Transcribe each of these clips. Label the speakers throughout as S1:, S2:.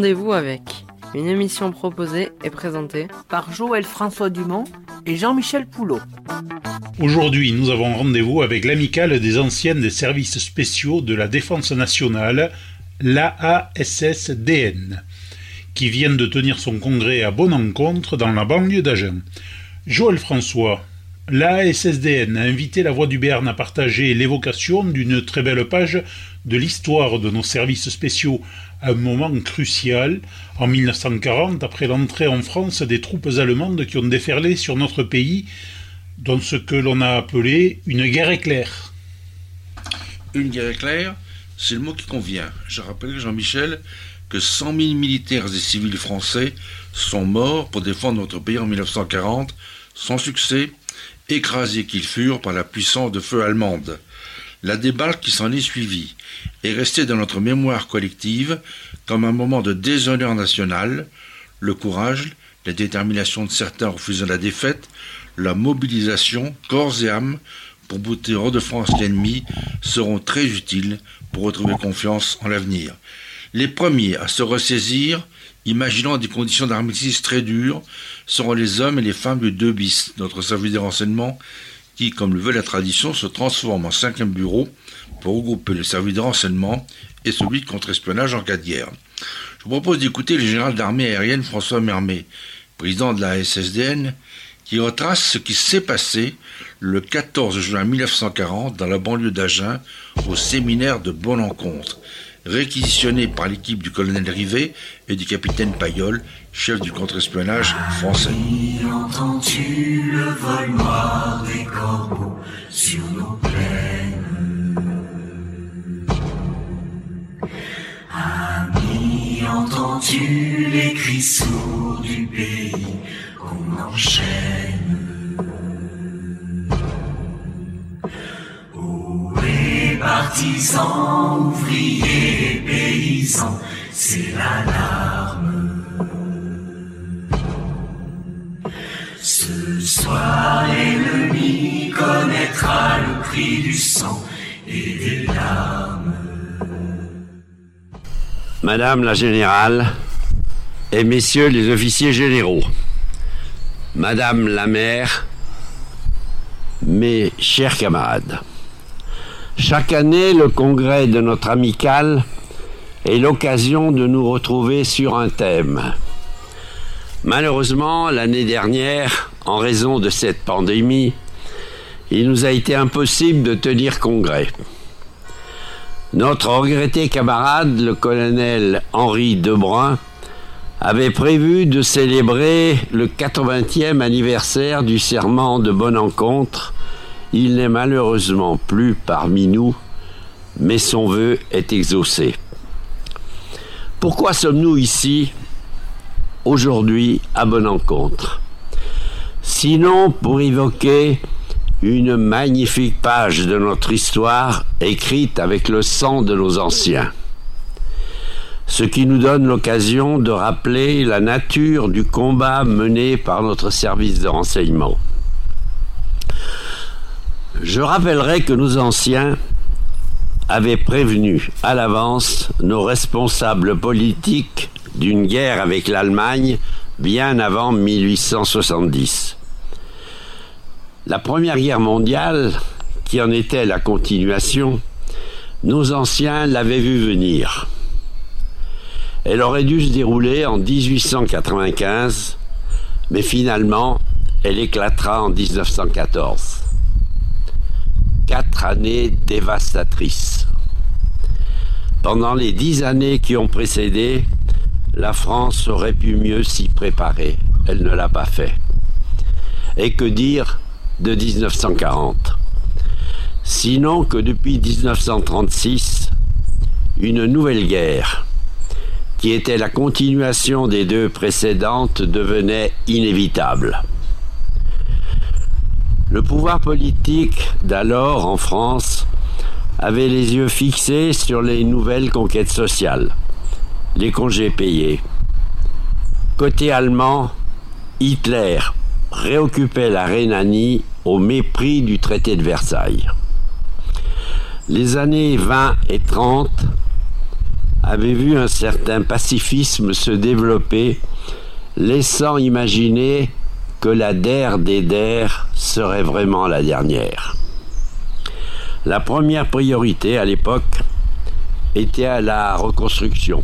S1: Rendez-vous avec une émission proposée et présentée
S2: par Joël François Dumont et Jean-Michel Poulot.
S3: Aujourd'hui, nous avons rendez-vous avec l'amicale des anciennes des services spéciaux de la Défense nationale, l'AASSDN, qui vient de tenir son congrès à Bonne Encontre dans la banlieue d'Agen. Joël François, l'ASSDN a invité la Voix du Béarn à partager l'évocation d'une très belle page de l'histoire de nos services spéciaux à un moment crucial, en 1940, après l'entrée en France des troupes allemandes qui ont déferlé sur notre pays dans ce que l'on a appelé une guerre éclair.
S4: Une guerre éclair, c'est le mot qui convient. Je rappelle, Jean-Michel, que 100 000 militaires et civils français sont morts pour défendre notre pays en 1940, sans succès, écrasés qu'ils furent par la puissance de feu allemande. La débarque qui s'en est suivie est restée dans notre mémoire collective comme un moment de déshonneur national, le courage, la détermination de certains refusant la défaite, la mobilisation, corps et âme, pour bouter hors de France l'ennemi, seront très utiles pour retrouver confiance en l'avenir. Les premiers à se ressaisir, imaginant des conditions d'armistice très dures, seront les hommes et les femmes du 2 bis, notre service des renseignements, qui, comme le veut la tradition, se transforme en cinquième bureau pour regrouper le service de renseignement et celui de contre-espionnage en cas de guerre. Je vous propose d'écouter le général d'armée aérienne François Mermet, président de la SSDN, qui retrace ce qui s'est passé le 14 juin 1940 dans la banlieue d'Agen au séminaire de Bonne Encontre, réquisitionné par l'équipe du colonel Rivet et du capitaine Payol, chef du contre-espionnage français.
S5: Entends-tu le vol noir des corbeaux sur nos plaines? Ami, entends-tu les cris sourds du pays qu'on enchaîne partisans, ouvriers, paysans, c'est l'alarme. Ce soir, l'ennemi connaîtra le prix du sang et des larmes.
S6: Madame la Générale et Messieurs les officiers généraux, Madame la Mère, mes chers camarades, chaque année, le congrès de notre amicale est l'occasion de nous retrouver sur un thème. Malheureusement, l'année dernière, en raison de cette pandémie, il nous a été impossible de tenir congrès. Notre regretté camarade, le colonel Henri Debrun, avait prévu de célébrer le 80e anniversaire du serment de Bonne Encontre. Il n'est malheureusement plus parmi nous, mais son vœu est exaucé. Pourquoi sommes-nous ici aujourd'hui à Bonne Encontre? Sinon pour évoquer une magnifique page de notre histoire écrite avec le sang de nos anciens. Ce qui nous donne l'occasion de rappeler la nature du combat mené par notre service de renseignement. Je rappellerai que nos anciens avaient prévenu à l'avance nos responsables politiques d'une guerre avec l'Allemagne bien avant 1870. La Première Guerre mondiale, qui en était la continuation, nos anciens l'avaient vu venir. Elle aurait dû se dérouler en 1895, mais finalement, elle éclatera en 1914. Quatre années dévastatrices. Pendant les dix années qui ont précédé, la France aurait pu mieux s'y préparer. Elle ne l'a pas fait. Et que dire de 1940 Sinon que depuis 1936, une nouvelle guerre, qui était la continuation des deux précédentes, devenait inévitable. Le pouvoir politique d'alors en France avait les yeux fixés sur les nouvelles conquêtes sociales, les congés payés. Côté allemand, Hitler réoccupait la Rhénanie au mépris du traité de Versailles. Les années 20 et 30 avait vu un certain pacifisme se développer, laissant imaginer que la der des der serait vraiment la dernière. La première priorité à l'époque était à la reconstruction.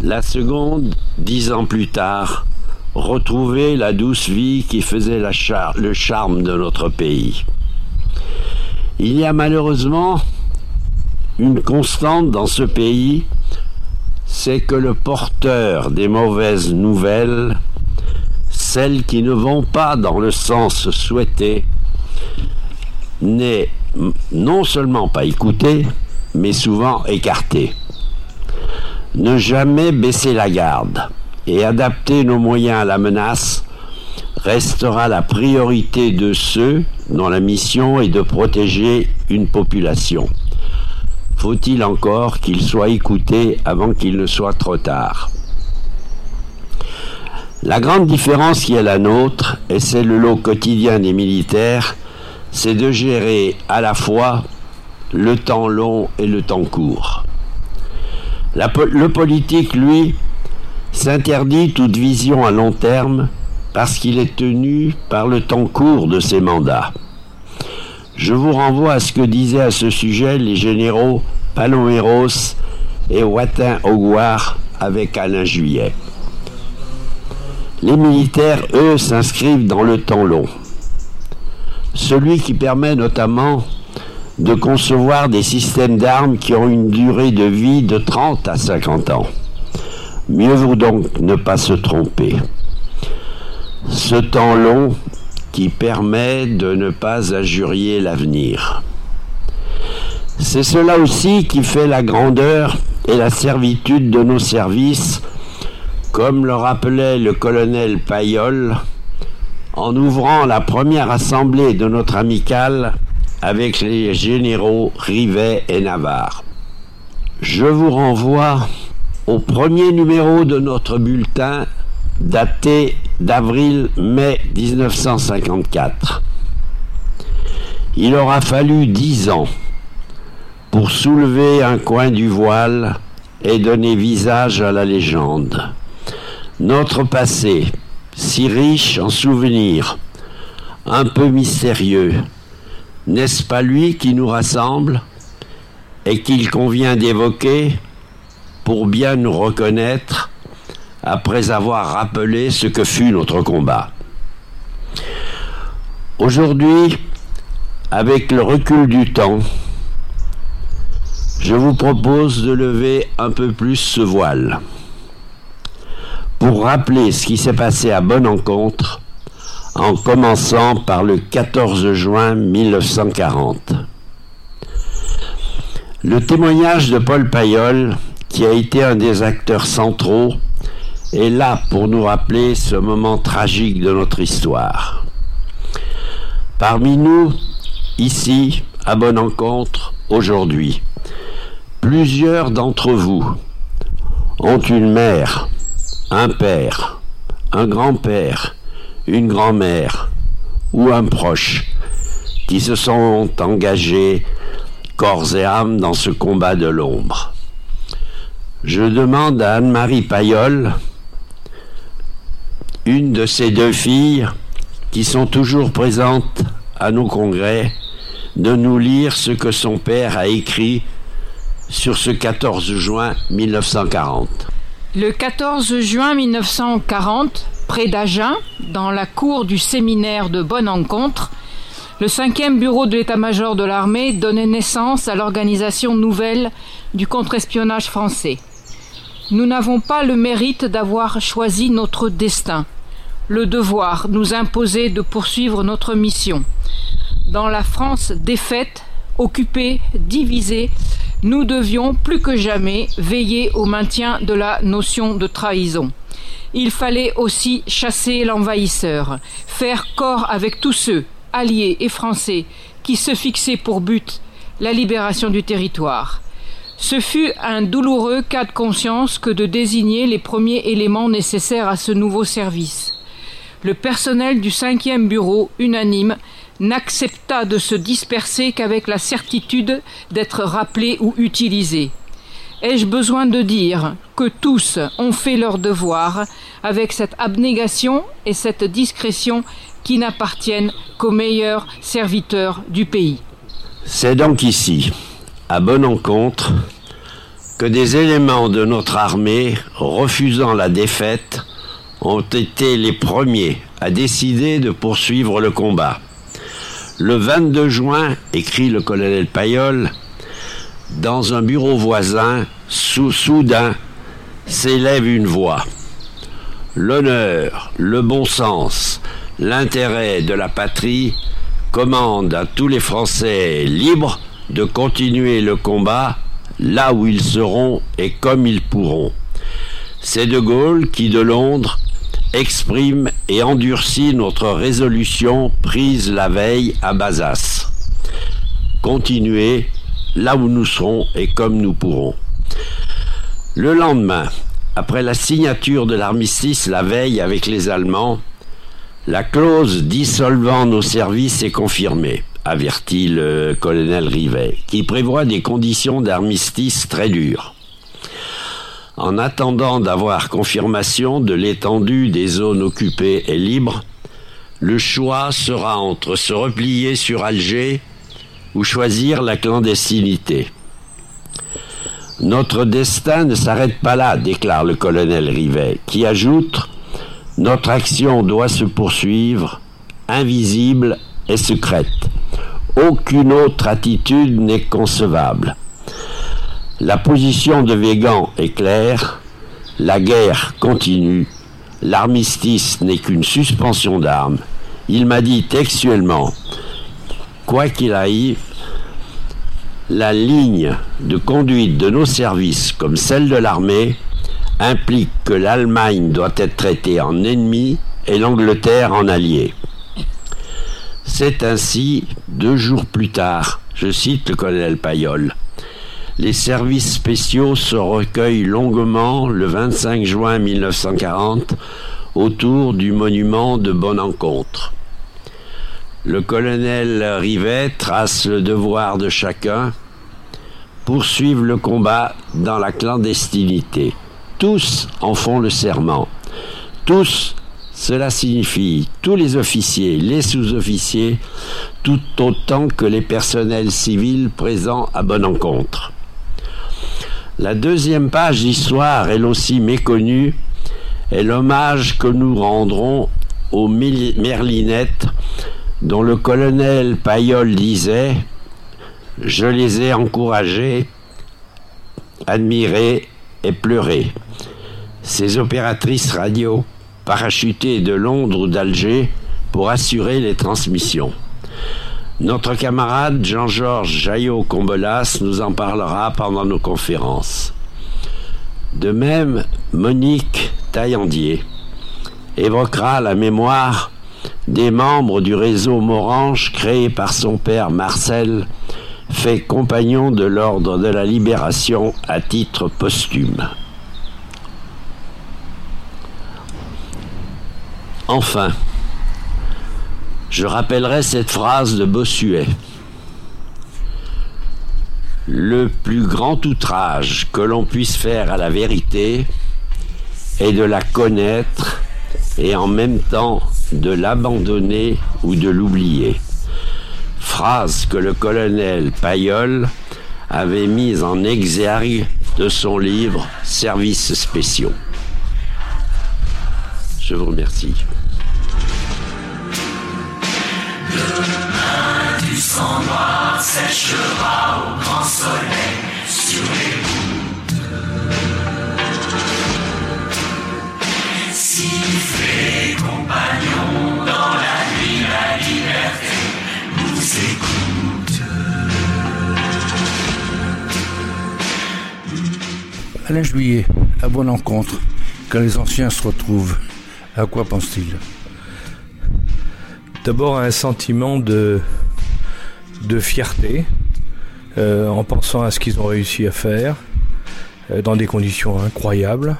S6: La seconde, dix ans plus tard, retrouver la douce vie qui faisait le charme de notre pays. Il y a malheureusement une constante dans ce pays, c'est que le porteur des mauvaises nouvelles, celles qui ne vont pas dans le sens souhaité, n'est non seulement pas écouté, mais souvent écarté. Ne jamais baisser la garde et adapter nos moyens à la menace restera la priorité de ceux dont la mission est de protéger une population. Faut-il encore qu'il soit écouté avant qu'il ne soit trop tard? La grande différence qui est la nôtre, et c'est le lot quotidien des militaires, c'est de gérer à la fois le temps long et le temps court. Le politique, lui, s'interdit toute vision à long terme parce qu'il est tenu par le temps court de ses mandats. Je vous renvoie à ce que disaient à ce sujet les généraux Paloméros et Watin Augoire avec Alain Juillet. Les militaires, eux, s'inscrivent dans le temps long. Celui qui permet notamment de concevoir des systèmes d'armes qui ont une durée de vie de 30 à 50 ans. Mieux vaut donc ne pas se tromper. Ce temps long qui permet de ne pas injurier l'avenir. C'est cela aussi qui fait la grandeur et la servitude de nos services, comme le rappelait le colonel Payol en ouvrant la première assemblée de notre amicale avec les généraux Rivet et Navarre. Je vous renvoie au premier numéro de notre bulletin daté d'avril-mai 1954. Il aura fallu dix ans pour soulever un coin du voile et donner visage à la légende. Notre passé, si riche en souvenirs, un peu mystérieux, n'est-ce pas lui qui nous rassemble et qu'il convient d'évoquer pour bien nous reconnaître après avoir rappelé ce que fut notre combat? Aujourd'hui, avec le recul du temps, je vous propose de lever un peu plus ce voile pour rappeler ce qui s'est passé à Bonne Encontre en commençant par le 14 juin 1940. Le témoignage de Paul Payol, qui a été un des acteurs centraux, est là pour nous rappeler ce moment tragique de notre histoire. Parmi nous, ici, à Bonne Encontre, aujourd'hui, plusieurs d'entre vous ont une mère, un père, un grand-père, une grand-mère ou un proche qui se sont engagés corps et âme dans ce combat de l'ombre. Je demande à Anne-Marie Payol, une de ces deux filles qui sont toujours présentes à nos congrès, de nous lire ce que son père a écrit sur ce 14 juin 1940.
S7: Le 14 juin 1940, près d'Agen, dans la cour du séminaire de Bonne Encontre, le cinquième bureau de l'état-major de l'armée donnait naissance à l'organisation nouvelle du contre-espionnage français. Nous n'avons pas le mérite d'avoir choisi notre destin. Le devoir nous imposait de poursuivre notre mission. Dans la France défaite, occupée, divisée, nous devions plus que jamais veiller au maintien de la notion de trahison. Il fallait aussi chasser l'envahisseur, faire corps avec tous ceux, alliés et français, qui se fixaient pour but la libération du territoire. Ce fut un douloureux cas de conscience que de désigner les premiers éléments nécessaires à ce nouveau service. Le personnel du cinquième bureau, unanime, n'accepta de se disperser qu'avec la certitude d'être rappelé ou utilisé. ai-je besoin de dire que tous ont fait leur devoir avec cette abnégation et cette discrétion qui n'appartiennent qu'aux meilleurs serviteurs du pays?
S6: C'est donc ici, à bonne encontre, que des éléments de notre armée, refusant la défaite, ont été les premiers à décider de poursuivre le combat. Le 22 juin, écrit le colonel Payol, dans un bureau voisin, soudain, s'élève une voix. L'honneur, le bon sens, l'intérêt de la patrie commandent à tous les Français libres de continuer le combat là où ils seront et comme ils pourront. C'est De Gaulle qui, de Londres, exprime et endurcit notre résolution prise la veille à Bazas. Continuer là où nous serons et comme nous pourrons. Le lendemain, après la signature de l'armistice la veille avec les Allemands, la clause dissolvant nos services est confirmée, avertit le colonel Rivet, qui prévoit des conditions d'armistice très dures. En attendant d'avoir confirmation de l'étendue des zones occupées et libres, le choix sera entre se replier sur Alger ou choisir la clandestinité. Notre destin ne s'arrête pas là, déclare le colonel Rivet, qui ajoute Notre action doit se poursuivre, invisible et secrète. Aucune autre attitude n'est concevable. La position de Végan est claire, la guerre continue, l'armistice n'est qu'une suspension d'armes. Il m'a dit textuellement Quoi qu'il arrive, la ligne de conduite de nos services comme celle de l'armée implique que l'Allemagne doit être traitée en ennemi et l'Angleterre en allié. C'est ainsi, deux jours plus tard, je cite le colonel Payol, les services spéciaux se recueillent longuement le 25 juin 1940 autour du monument de Bonne Encontre. Le colonel Rivet trace le devoir de chacun, poursuivre le combat dans la clandestinité. Tous en font le serment. Tous, cela signifie tous les officiers, les sous-officiers, tout autant que les personnels civils présents à Bonne Encontre. La deuxième page d'histoire, elle aussi méconnue, est l'hommage que nous rendrons aux Merlinettes dont le colonel Payol disait Je les ai encouragés, admirés et pleurés. Ces opératrices radio, parachutées de Londres ou d'Alger pour assurer les transmissions. Notre camarade Jean-Georges Jaillot-Combelas nous en parlera pendant nos conférences. De même, Monique Taillandier évoquera la mémoire des membres du réseau Morange créé par son père Marcel, fait compagnon de l'ordre de la libération à titre posthume. Enfin, je rappellerai cette phrase de Bossuet. Le plus grand outrage que l'on puisse faire à la vérité est de la connaître et en même temps de l'abandonner ou de l'oublier. Phrase que le colonel Payol avait mise en exergue de son livre Services spéciaux. Je vous remercie.
S8: Demain, du sang noir séchera au grand soleil sur les routes. Sifflez, compagnons, dans la nuit, la liberté nous écoute.
S4: Alain Juillet, à bonne encontre, quand les anciens se retrouvent, à quoi pense-t-il?
S9: D'abord un sentiment de, fierté euh, en pensant à ce qu'ils ont réussi à faire euh, dans des conditions incroyables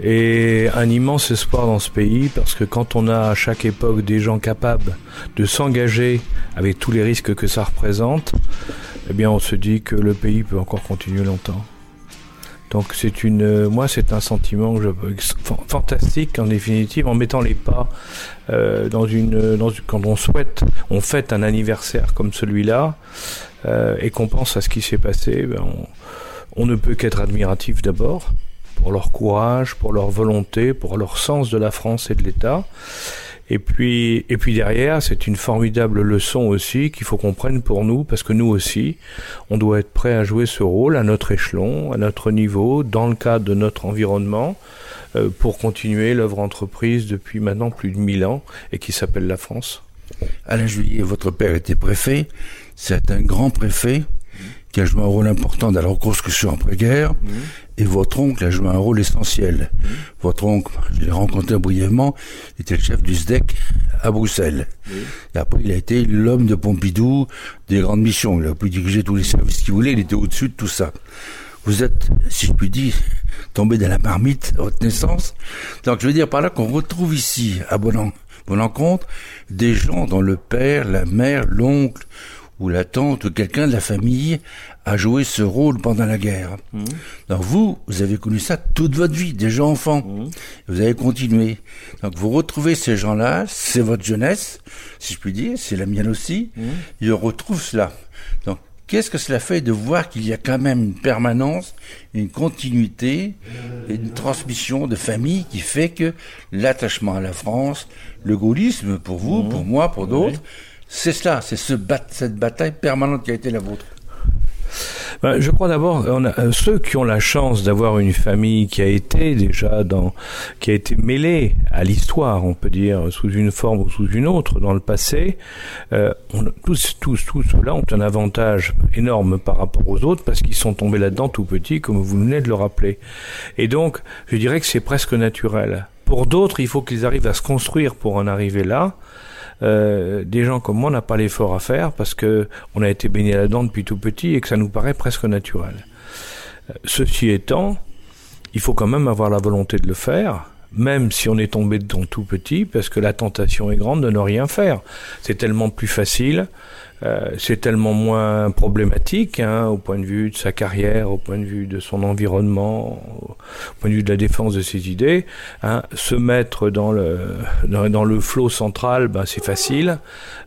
S9: et un immense espoir dans ce pays parce que quand on a à chaque époque des gens capables de s'engager avec tous les risques que ça représente, eh on se dit que le pays peut encore continuer longtemps. Donc c'est une, moi c'est un sentiment fantastique en définitive en mettant les pas euh, dans, une, dans quand on souhaite, on fête un anniversaire comme celui-là euh, et qu'on pense à ce qui s'est passé, ben on ne peut qu'être admiratif d'abord pour leur courage, pour leur volonté, pour leur sens de la France et de l'État. Et puis, et puis derrière, c'est une formidable leçon aussi qu'il faut qu'on prenne pour nous, parce que nous aussi, on doit être prêt à jouer ce rôle à notre échelon, à notre niveau, dans le cadre de notre environnement, euh, pour continuer l'œuvre entreprise depuis maintenant plus de mille ans et qui s'appelle la France.
S4: Alain Juillet, votre père était préfet, c'est un grand préfet qui a joué un rôle important dans la reconstruction après-guerre, mmh. Et votre oncle a joué un rôle essentiel. Mmh. Votre oncle, je l'ai rencontré brièvement, était le chef du SDEC à Bruxelles. Mmh. Et après, il a été l'homme de Pompidou des grandes missions. Il a pu diriger tous les services qu'il voulait, il était au-dessus de tout ça. Vous êtes, si je puis dire, tombé dans la marmite à votre naissance. Donc je veux dire par là qu'on retrouve ici, à Bonan, Bonencontre, des gens dont le père, la mère, l'oncle ou la tante ou quelqu'un de la famille a joué ce rôle pendant la guerre. Mmh. Donc vous, vous avez connu ça toute votre vie, déjà enfant. Mmh. Vous avez continué. Donc vous retrouvez ces gens-là, c'est votre jeunesse, si je puis dire, c'est la mienne aussi. Mmh. Et on retrouve cela. Donc qu'est-ce que cela fait de voir qu'il y a quand même une permanence, une continuité, une transmission de famille qui fait que l'attachement à la France, le gaullisme pour vous, pour moi, pour d'autres, c'est cela, c'est ce cette bataille permanente qui a été la vôtre.
S9: Ben, je crois d'abord, euh, ceux qui ont la chance d'avoir une famille qui a été déjà dans, qui a été mêlée à l'histoire, on peut dire, sous une forme ou sous une autre dans le passé, euh, tous, tous, tous ceux-là ont un avantage énorme par rapport aux autres parce qu'ils sont tombés là-dedans tout petits, comme vous venez de le rappeler. Et donc, je dirais que c'est presque naturel. Pour d'autres, il faut qu'ils arrivent à se construire pour en arriver là. Euh, des gens comme moi, n'a pas l'effort à faire parce que on a été baigné là-dedans depuis tout petit et que ça nous paraît presque naturel. Euh, ceci étant, il faut quand même avoir la volonté de le faire, même si on est tombé dedans tout petit, parce que la tentation est grande de ne rien faire. C'est tellement plus facile euh, c'est tellement moins problématique hein, au point de vue de sa carrière, au point de vue de son environnement, au point de vue de la défense de ses idées. Hein. Se mettre dans le dans, le flot central, ben, c'est facile.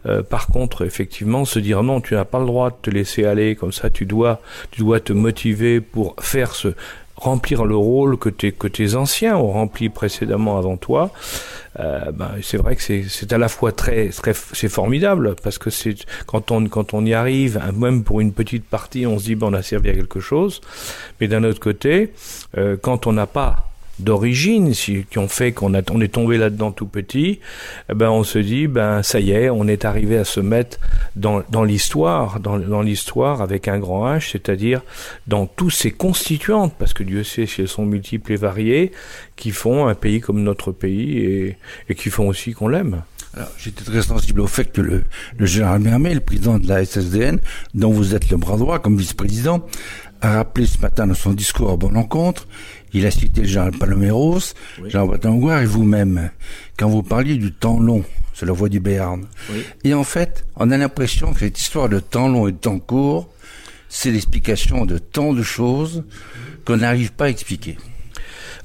S9: Euh, par contre, effectivement, se dire non, tu n'as pas le droit de te laisser aller comme ça, tu dois tu dois te motiver pour faire ce remplir le rôle que tes, que tes anciens ont rempli précédemment avant toi, euh, ben, c'est vrai que c'est à la fois très, très c'est formidable parce que c'est quand on quand on y arrive, même pour une petite partie, on se dit bon on a servi à quelque chose, mais d'un autre côté, euh, quand on n'a pas d'origine qui ont fait qu'on est tombé là-dedans tout petit, eh ben on se dit ben ça y est, on est arrivé à se mettre dans, l'histoire, dans, l'histoire avec un grand H, c'est-à-dire dans tous ces constituantes, parce que Dieu sait si elles sont multiples et variées, qui font un pays comme notre pays et, qui font aussi qu'on l'aime.
S4: J'étais très sensible au fait que le, général Mermet, le président de la SSDN, dont vous êtes le bras droit comme vice-président, a rappelé ce matin dans son discours à bonne encontre il a cité Jean Paloméros, Jean Batangoire et vous-même, quand vous parliez du temps long c'est la voix du Béarn. Et en fait, on a l'impression que cette histoire de temps long et de temps court, c'est l'explication de tant de choses qu'on n'arrive pas à expliquer.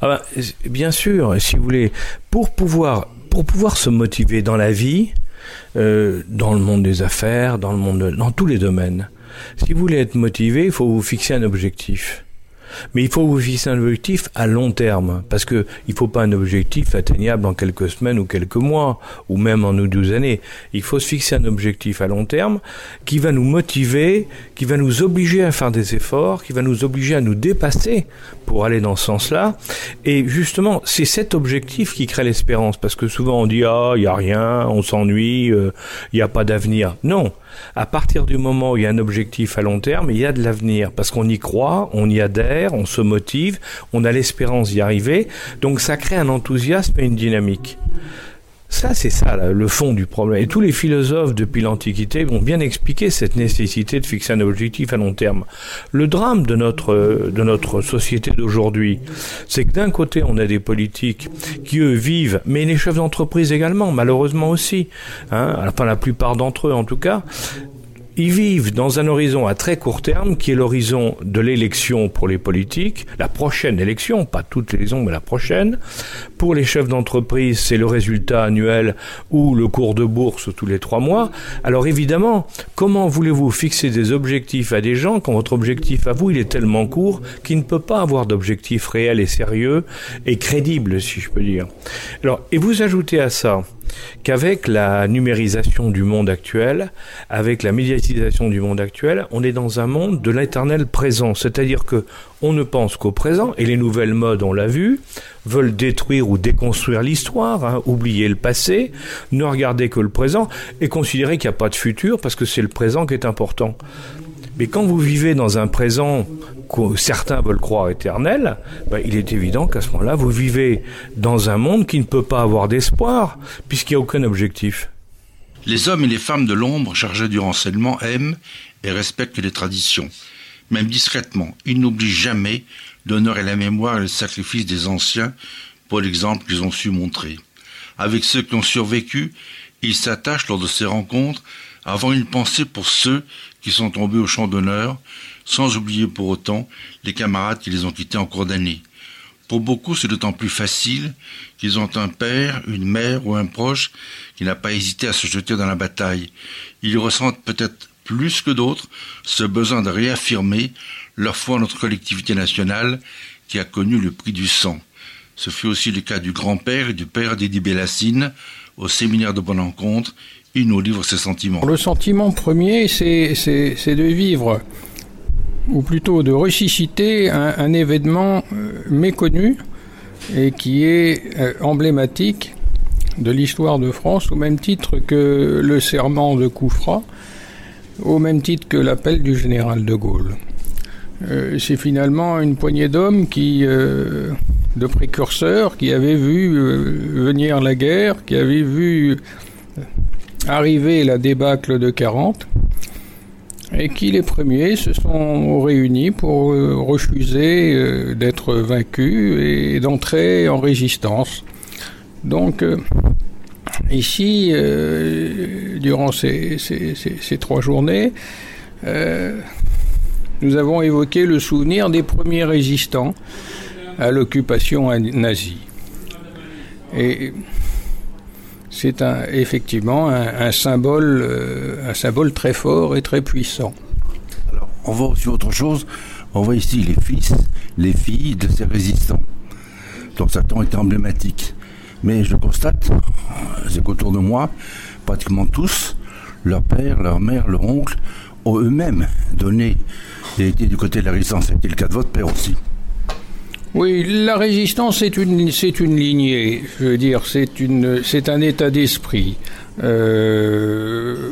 S9: Ah ben, bien sûr, si vous voulez, pour pouvoir, pour pouvoir se motiver dans la vie, euh, dans le monde des affaires, dans le monde, dans tous les domaines, si vous voulez être motivé, il faut vous fixer un objectif. Mais il faut vous fixer un objectif à long terme, parce que il faut pas un objectif atteignable en quelques semaines ou quelques mois, ou même en une douze années. Il faut se fixer un objectif à long terme qui va nous motiver, qui va nous obliger à faire des efforts, qui va nous obliger à nous dépasser pour aller dans ce sens-là. Et justement, c'est cet objectif qui crée l'espérance, parce que souvent on dit ah il y a rien, on s'ennuie, euh, il n'y a pas d'avenir. Non, à partir du moment où il y a un objectif à long terme, il y a de l'avenir parce qu'on y croit, on y adhère, on se motive, on a l'espérance d'y arriver. Donc ça crée un enthousiasme et une dynamique. Ça, c'est ça le fond du problème. Et tous les philosophes depuis l'Antiquité ont bien expliqué cette nécessité de fixer un objectif à long terme. Le drame de notre, de notre société d'aujourd'hui, c'est que d'un côté, on a des politiques qui, eux, vivent, mais les chefs d'entreprise également, malheureusement aussi, hein, enfin la plupart d'entre eux en tout cas, ils vivent dans un horizon à très court terme qui est l'horizon de l'élection pour les politiques, la prochaine élection, pas toutes les ans, mais la prochaine. Pour les chefs d'entreprise, c'est le résultat annuel ou le cours de bourse tous les trois mois. Alors évidemment, comment voulez-vous fixer des objectifs à des gens quand votre objectif à vous, il est tellement court qu'il ne peut pas avoir d'objectif réel et sérieux et crédible, si je peux dire? Alors, et vous ajoutez à ça qu'avec la numérisation du monde actuel, avec la médiatisation du monde actuel, on est dans un monde de l'éternel présent. C'est-à-dire que on ne pense qu'au présent, et les nouvelles modes, on l'a vu, veulent détruire ou déconstruire l'histoire, hein, oublier le passé, ne regarder que le présent, et considérer qu'il n'y a pas de futur parce que c'est le présent qui est important. Mais quand vous vivez dans un présent certains veulent croire éternel, ben, il est évident qu'à ce moment-là, vous vivez dans un monde qui ne peut pas avoir d'espoir, puisqu'il n'y a aucun objectif.
S10: Les hommes et les femmes de l'ombre chargés du renseignement aiment et respectent les traditions, même discrètement. Ils n'oublient jamais d'honorer la mémoire et le sacrifice des anciens pour l'exemple qu'ils ont su montrer. Avec ceux qui ont survécu, ils s'attachent lors de ces rencontres avoir une pensée pour ceux qui sont tombés au champ d'honneur, sans oublier pour autant les camarades qui les ont quittés en cours d'année. Pour beaucoup, c'est d'autant plus facile qu'ils ont un père, une mère ou un proche qui n'a pas hésité à se jeter dans la bataille. Ils ressentent peut-être plus que d'autres ce besoin de réaffirmer leur foi en notre collectivité nationale qui a connu le prix du sang. Ce fut aussi le cas du grand-père et du père d'Eddie Bélassine au séminaire de Bonne Rencontre. Il nous livre ses sentiments.
S11: Le sentiment premier, c'est de vivre, ou plutôt de ressusciter un, événement euh, méconnu et qui est euh, emblématique de l'histoire de France, au même titre que le serment de Koufra, au même titre que l'appel du général de Gaulle. Euh, c'est finalement une poignée d'hommes qui, de précurseurs, qui avaient vu venir la guerre, qui avaient vu arriver la débâcle de 40, et qui les premiers se sont réunis pour refuser d'être vaincus et d'entrer en résistance. Donc, ici, durant ces, trois journées, nous avons évoqué le souvenir des premiers résistants à l'occupation nazie. Et c'est effectivement un, un symbole, euh, un symbole très fort et très puissant.
S4: Alors, on voit aussi autre chose. On voit ici les fils, les filles de ces résistants. Donc ça a été emblématique. Mais je constate, c'est qu'autour de moi, pratiquement tous, leur père, leur mère, leur oncle, ont eux-mêmes donné et été du côté de la résistance. C'était le cas de votre père aussi.
S11: Oui, la résistance c'est une c'est une lignée. Je veux dire, c'est une c'est un état d'esprit. Euh,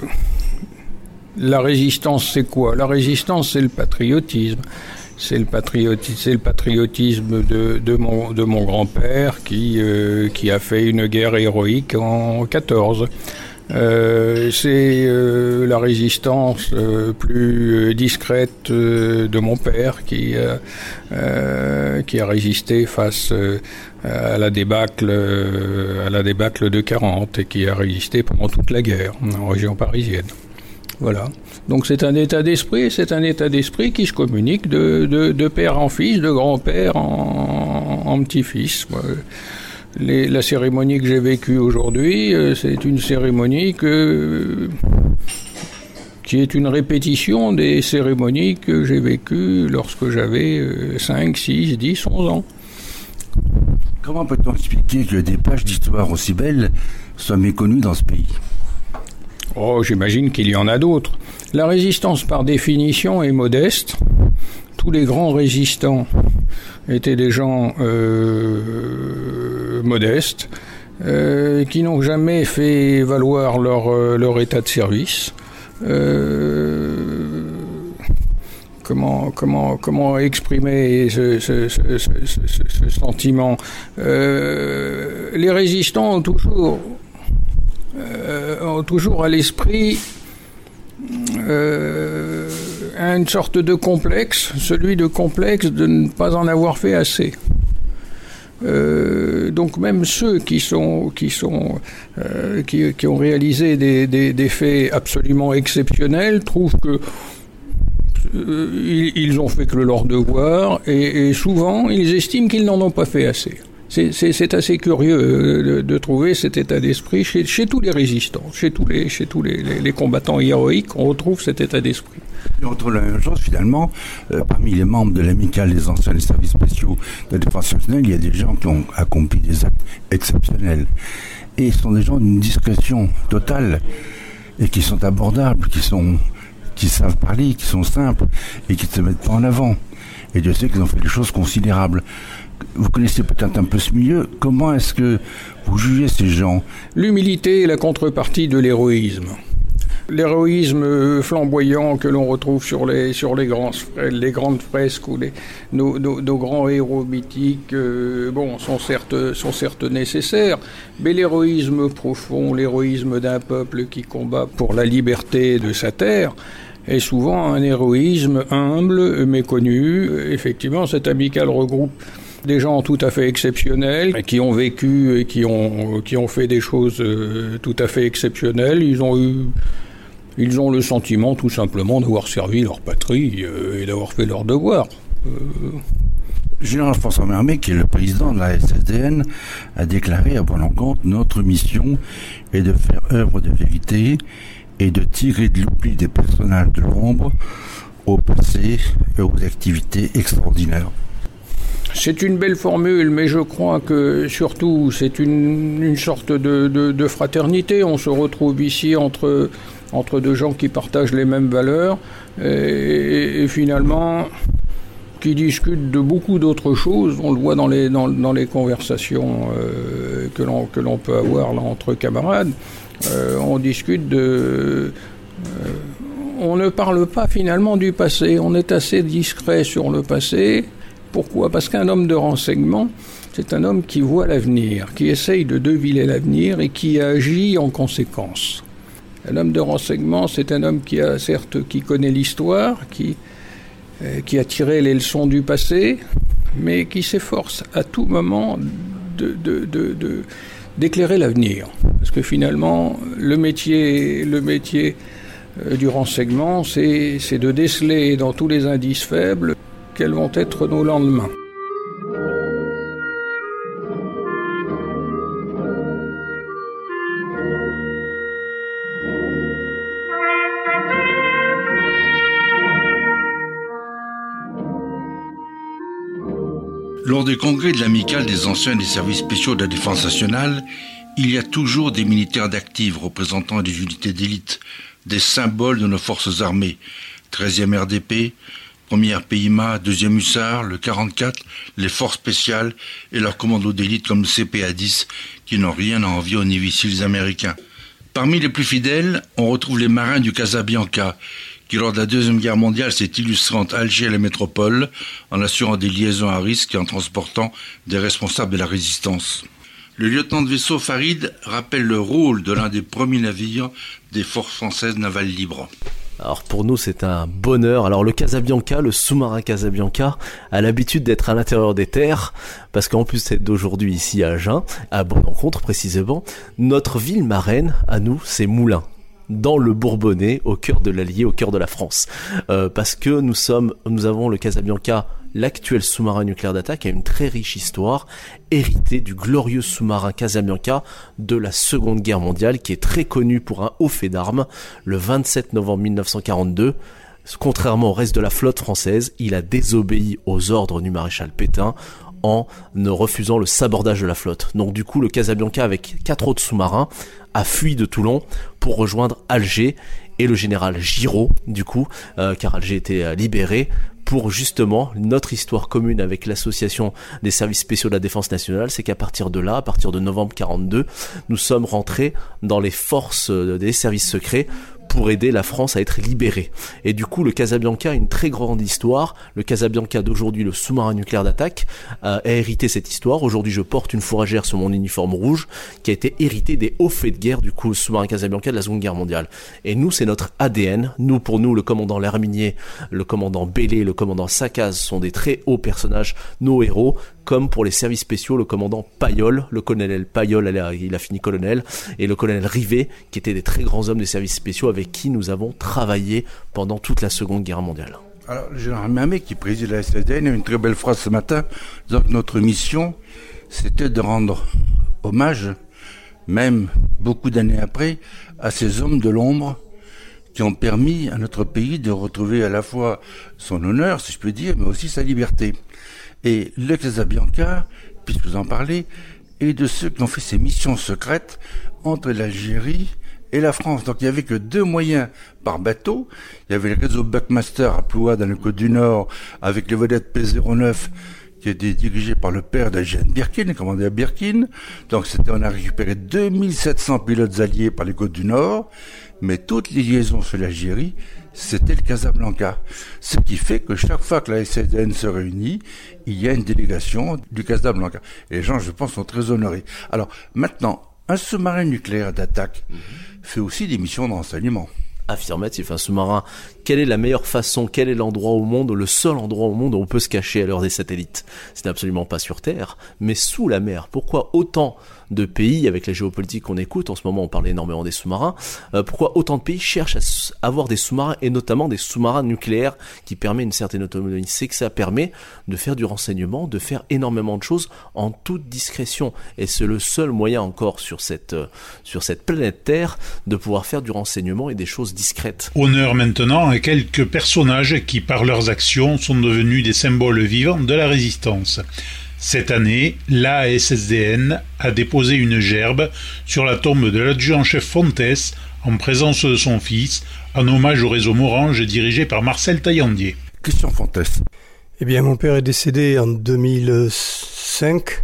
S11: la résistance c'est quoi? La résistance c'est le patriotisme. C'est le patriotisme, c'est le patriotisme de, mon grand-père qui euh, qui a fait une guerre héroïque en 14. Euh, c'est euh, la résistance euh, plus discrète de mon père qui qui a résisté face à la débâcle à la débâcle de 40 et qui a résisté pendant toute la guerre en région parisienne. Voilà. Donc c'est un état d'esprit, c'est un état d'esprit qui se communique de, de, de, père en fils, de grand-père en, en petit-fils. Les, la cérémonie que j'ai vécue aujourd'hui, euh, c'est une cérémonie que, qui est une répétition des cérémonies que j'ai vécues lorsque j'avais 5, 6, 10, 11 ans.
S4: Comment peut-on expliquer que des pages d'histoire aussi belles soient méconnues dans ce pays?
S11: Oh, j'imagine qu'il y en a d'autres. La résistance, par définition, est modeste. Tous les grands résistants étaient des gens euh, modestes, euh, qui n'ont jamais fait valoir leur, euh, leur état de service. Comment, comment, comment exprimer ce, sentiment? Les résistants ont toujours, ont toujours à l'esprit une sorte de complexe, celui de complexe de ne pas en avoir fait assez. Euh, donc même ceux qui sont qui sont euh, qui, ont réalisé des, faits absolument exceptionnels trouvent que euh, ils, ont fait que leur devoir et souvent ils estiment qu'ils n'en ont pas fait assez. C'est assez curieux de, de, trouver cet état d'esprit chez, tous les résistants, chez tous les, combattants héroïques, on retrouve cet état d'esprit.
S4: On retrouve la même chose finalement. Euh, parmi les membres de l'amicale des anciens des services spéciaux de la défense nationale, il y a des gens qui ont accompli des actes exceptionnels. Et ce sont des gens d'une discrétion totale et qui sont abordables, qui qui savent parler, qui sont simples et qui ne se mettent pas en avant. Et Dieu sait qu'ils ont fait des choses considérables vous connaissez peut-être un peu ce milieu. Comment est-ce que vous jugez ces gens?
S11: L'humilité est la contrepartie de l'héroïsme. L'héroïsme flamboyant que l'on retrouve sur les, sur les, grands, grandes fresques ou les, nos, nos, nos grands héros mythiques euh, bon, sont, certes, sont certes nécessaires, mais l'héroïsme profond, l'héroïsme d'un peuple qui combat pour la liberté de sa terre, est souvent un héroïsme humble, méconnu. Effectivement, cette amicale regroupe des gens tout à fait exceptionnels qui ont vécu et qui ont, fait des choses euh, tout à fait exceptionnelles. Ils ont eu ils ont le sentiment tout simplement d'avoir servi leur patrie euh, et d'avoir fait leur devoir. Euh...
S4: Général François Mermet, qui est le président de la SSDN, a déclaré à bon notre mission est de faire œuvre de vérité et de tirer de l'oubli des personnages de l'ombre au passé et aux activités extraordinaires.
S11: C'est une belle formule, mais je crois que surtout c'est une, sorte de, fraternité. On se retrouve ici entre, deux gens qui partagent les mêmes valeurs et, finalement qui discutent de beaucoup d'autres choses. On le voit dans les, conversations euh, que l'on peut avoir entre camarades. Euh, on discute de... Euh, on ne parle pas finalement du passé, on est assez discret sur le passé, pourquoi? Parce qu'un homme de renseignement, c'est un homme qui voit l'avenir, qui essaye de deviner l'avenir et qui agit en conséquence. Un homme de renseignement, c'est un homme qui certes qui connaît l'histoire, qui, euh, qui a tiré les leçons du passé, mais qui s'efforce à tout moment de, d'éclairer l'avenir. Parce que finalement, le métier, euh, du renseignement, c'est de déceler dans tous les indices faibles quels vont être nos lendemains.
S10: Lors des congrès de l'amicale des anciens des services spéciaux de la défense nationale, il y a toujours des militaires d'actifs représentant des unités d'élite, des symboles de nos forces armées, 13e RDP, 1er PIMA, 2e Hussard, le 44, les forces spéciales et leurs commandos d'élite comme le CPA-10 qui n'ont rien à envier aux Navy américains. Parmi les plus fidèles, on retrouve les marins du Casabianca qui lors de la Deuxième Guerre mondiale s'est illustré entre Alger et la métropole en assurant des liaisons à risque et en transportant des responsables de la résistance. Le lieutenant de vaisseau Farid rappelle le rôle de l'un des premiers navires des forces françaises navales libres.
S12: Alors pour nous c'est un bonheur. Alors le Casabianca, le sous-marin Casabianca, a l'habitude d'être à l'intérieur des terres, parce qu'en plus c'est d'aujourd'hui ici à Agen, à Bon-Encontre précisément, notre ville marraine, à nous, c'est Moulins dans le Bourbonnais, au cœur de l'Allier, au cœur de la France. Euh, parce que nous sommes, nous avons le Casabianca, l'actuel sous-marin nucléaire d'attaque, a une très riche histoire, hérité du glorieux sous-marin Casabianca de la Seconde Guerre mondiale, qui est très connu pour un haut fait d'armes, le 27 novembre 1942. Contrairement au reste de la flotte française, il a désobéi aux ordres du maréchal Pétain en ne refusant le sabordage de la flotte. Donc du coup, le Casabianca avec quatre autres sous-marins a fui de Toulon pour rejoindre Alger et le général Giraud, du coup, euh, car Alger était euh, libéré, pour justement notre histoire commune avec l'association des services spéciaux de la défense nationale, c'est qu'à partir de là, à partir de novembre 42, nous sommes rentrés dans les forces euh, des services secrets pour aider la France à être libérée. Et du coup, le Casabianca a une très grande histoire. Le Casabianca d'aujourd'hui, le sous-marin nucléaire d'attaque, a hérité cette histoire. Aujourd'hui, je porte une fourragère sur mon uniforme rouge qui a été hérité des hauts faits de guerre du coup sous-marin Casabianca de la Seconde Guerre mondiale. Et nous, c'est notre ADN. Nous, pour nous, le commandant L'Herminier, le commandant Bellé, le commandant Sakaz sont des très hauts personnages, nos héros, comme pour les services spéciaux, le commandant Payol, le colonel Payol, il a fini colonel, et le colonel Rivet, qui étaient des très grands hommes des services spéciaux avec qui nous avons travaillé pendant toute la Seconde Guerre mondiale.
S4: Alors, le général Mamé, qui préside la SSDN, a une très belle phrase ce matin, notre mission, c'était de rendre hommage, même beaucoup d'années après, à ces hommes de l'ombre qui ont permis à notre pays de retrouver à la fois son honneur, si je peux dire, mais aussi sa liberté. Et le Casabianca, puisque vous en parlez, est de ceux qui ont fait ces missions secrètes entre l'Algérie et la France. Donc il n'y avait que deux moyens par bateau. Il y avait le réseau Buckmaster à Ploua dans le Côte du Nord avec les vedettes P09 qui était dirigé par le père d'Eugène Birkin, commandé à Birkin. Donc c'était, on a récupéré 2700 pilotes alliés par les côtes du Nord, mais toutes les liaisons sur l'Algérie, c'était le Casablanca. Ce qui fait que chaque fois que la SDN se réunit, il y a une délégation du Casablanca. Et les gens, je pense, sont très honorés. Alors maintenant, un sous-marin nucléaire d'attaque fait aussi des missions de renseignement
S12: affirmatif, un sous-marin. Quelle est la meilleure façon, quel est l'endroit au monde, le seul endroit au monde où on peut se cacher à l'heure des satellites C'est absolument pas sur Terre, mais sous la mer. Pourquoi autant de pays, avec la géopolitique qu'on écoute, en ce moment on parle énormément des sous-marins, euh, pourquoi autant de pays cherchent à avoir des sous-marins, et notamment des sous-marins nucléaires qui permettent une certaine autonomie? C'est que ça permet de faire du renseignement, de faire énormément de choses en toute discrétion. Et c'est le seul moyen encore sur cette, euh, sur cette planète Terre de pouvoir faire du renseignement et des choses discrètes.
S3: Honneur maintenant à quelques personnages qui par leurs actions sont devenus des symboles vivants de la résistance. Cette année, l'ASSDN a déposé une gerbe sur la tombe de l'adjudant-chef Fontes en présence de son fils, en hommage au réseau Morange dirigé par Marcel Taillandier.
S4: Question Fontes.
S13: Eh bien, mon père est décédé en 2005.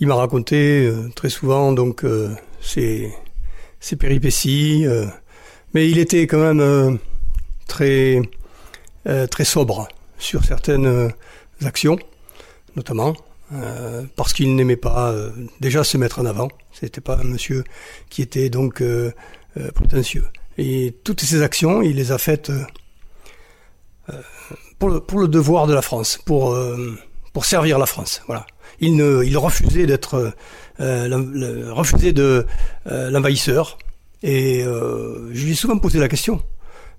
S13: Il m'a raconté euh, très souvent donc euh, ses, péripéties, euh, mais il était quand même très très sobre sur certaines actions notamment, euh, parce qu'il n'aimait pas euh, déjà se mettre en avant. C'était pas un monsieur qui était donc euh, prétentieux. Et toutes ces actions, il les a faites pour le, pour, le, devoir de la France, pour, pour servir la France. Voilà. Il, ne, il refusait d'être, refusait de l'envahisseur. Et je lui ai souvent posé la question.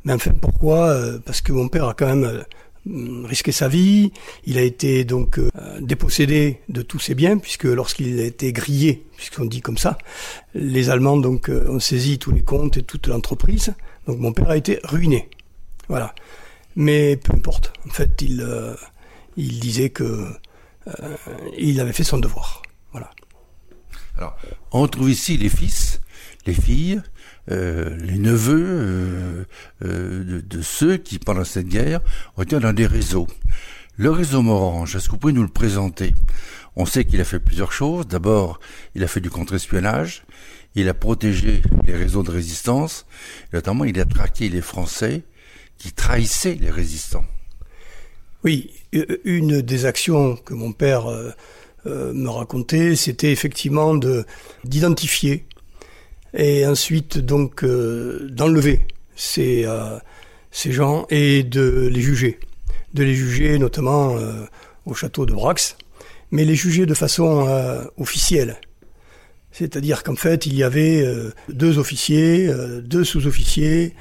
S13: Mais enfin, pourquoi? Parce que mon père a quand même Mm, risqué sa vie. Il a été donc euh, dépossédé de tous ses biens puisque lorsqu'il a été grillé, puisqu'on dit comme ça, les Allemands euh, ont saisi tous les comptes et toute l'entreprise. Donc mon père a été ruiné. Voilà. Mais peu importe. En fait, il euh, disait que il avait fait son devoir. Voilà.
S4: Alors, on retrouve ici les fils, les filles, euh, les neveux euh, euh, de, ceux qui, pendant cette guerre, ont été dans des réseaux. Le réseau Morange, est-ce que vous pouvez nous le présenter? On sait qu'il a fait plusieurs choses. D'abord, il a fait du contre-espionnage, il a protégé les réseaux de résistance, notamment il a traqué les Français qui trahissaient les résistants.
S13: Oui, une des actions que mon père me racontait, c'était effectivement de d'identifier et ensuite donc euh, d'enlever ces, euh, ces gens et de les juger. De les juger notamment euh, au château de Brax, mais les juger de façon officielle. C'est-à-dire qu'en fait, il y avait deux officiers, deux sous-officiers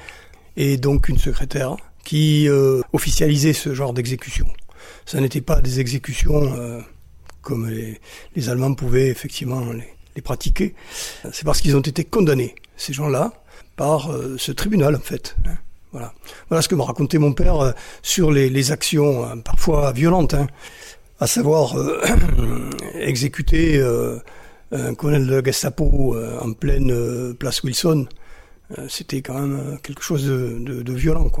S13: et donc une secrétaire qui officialisait ce genre d'exécution. Ça n'était pas des exécutions comme les, les Allemands pouvaient effectivement les, les c'est parce qu'ils ont été condamnés, ces gens-là, par euh, ce tribunal, en fait. Hein. Voilà. voilà ce que m'a raconté mon père euh, sur les, actions euh, parfois violentes, hein. à savoir exécuter un colonel de Gestapo en pleine place Wilson. C'était quand même quelque chose de, violent,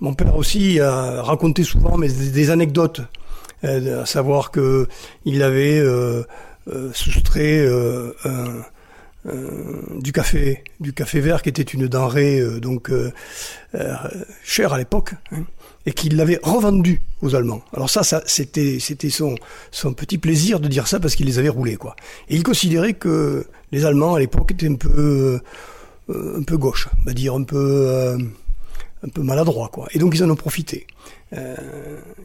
S13: mon père aussi a raconté souvent des anecdotes à savoir que il avait euh, euh, soustrait du café, du café vert qui était une denrée donc chère à l'époque. Hein, et qu'il l'avait revendu aux Allemands. Alors ça, ça c'était c'était son son petit plaisir de dire ça parce qu'il les avait roulés quoi. Et il considérait que les Allemands à l'époque étaient un peu euh, un peu gauche, on va dire un peu euh, un peu maladroit quoi. Et donc ils en ont profité. Euh,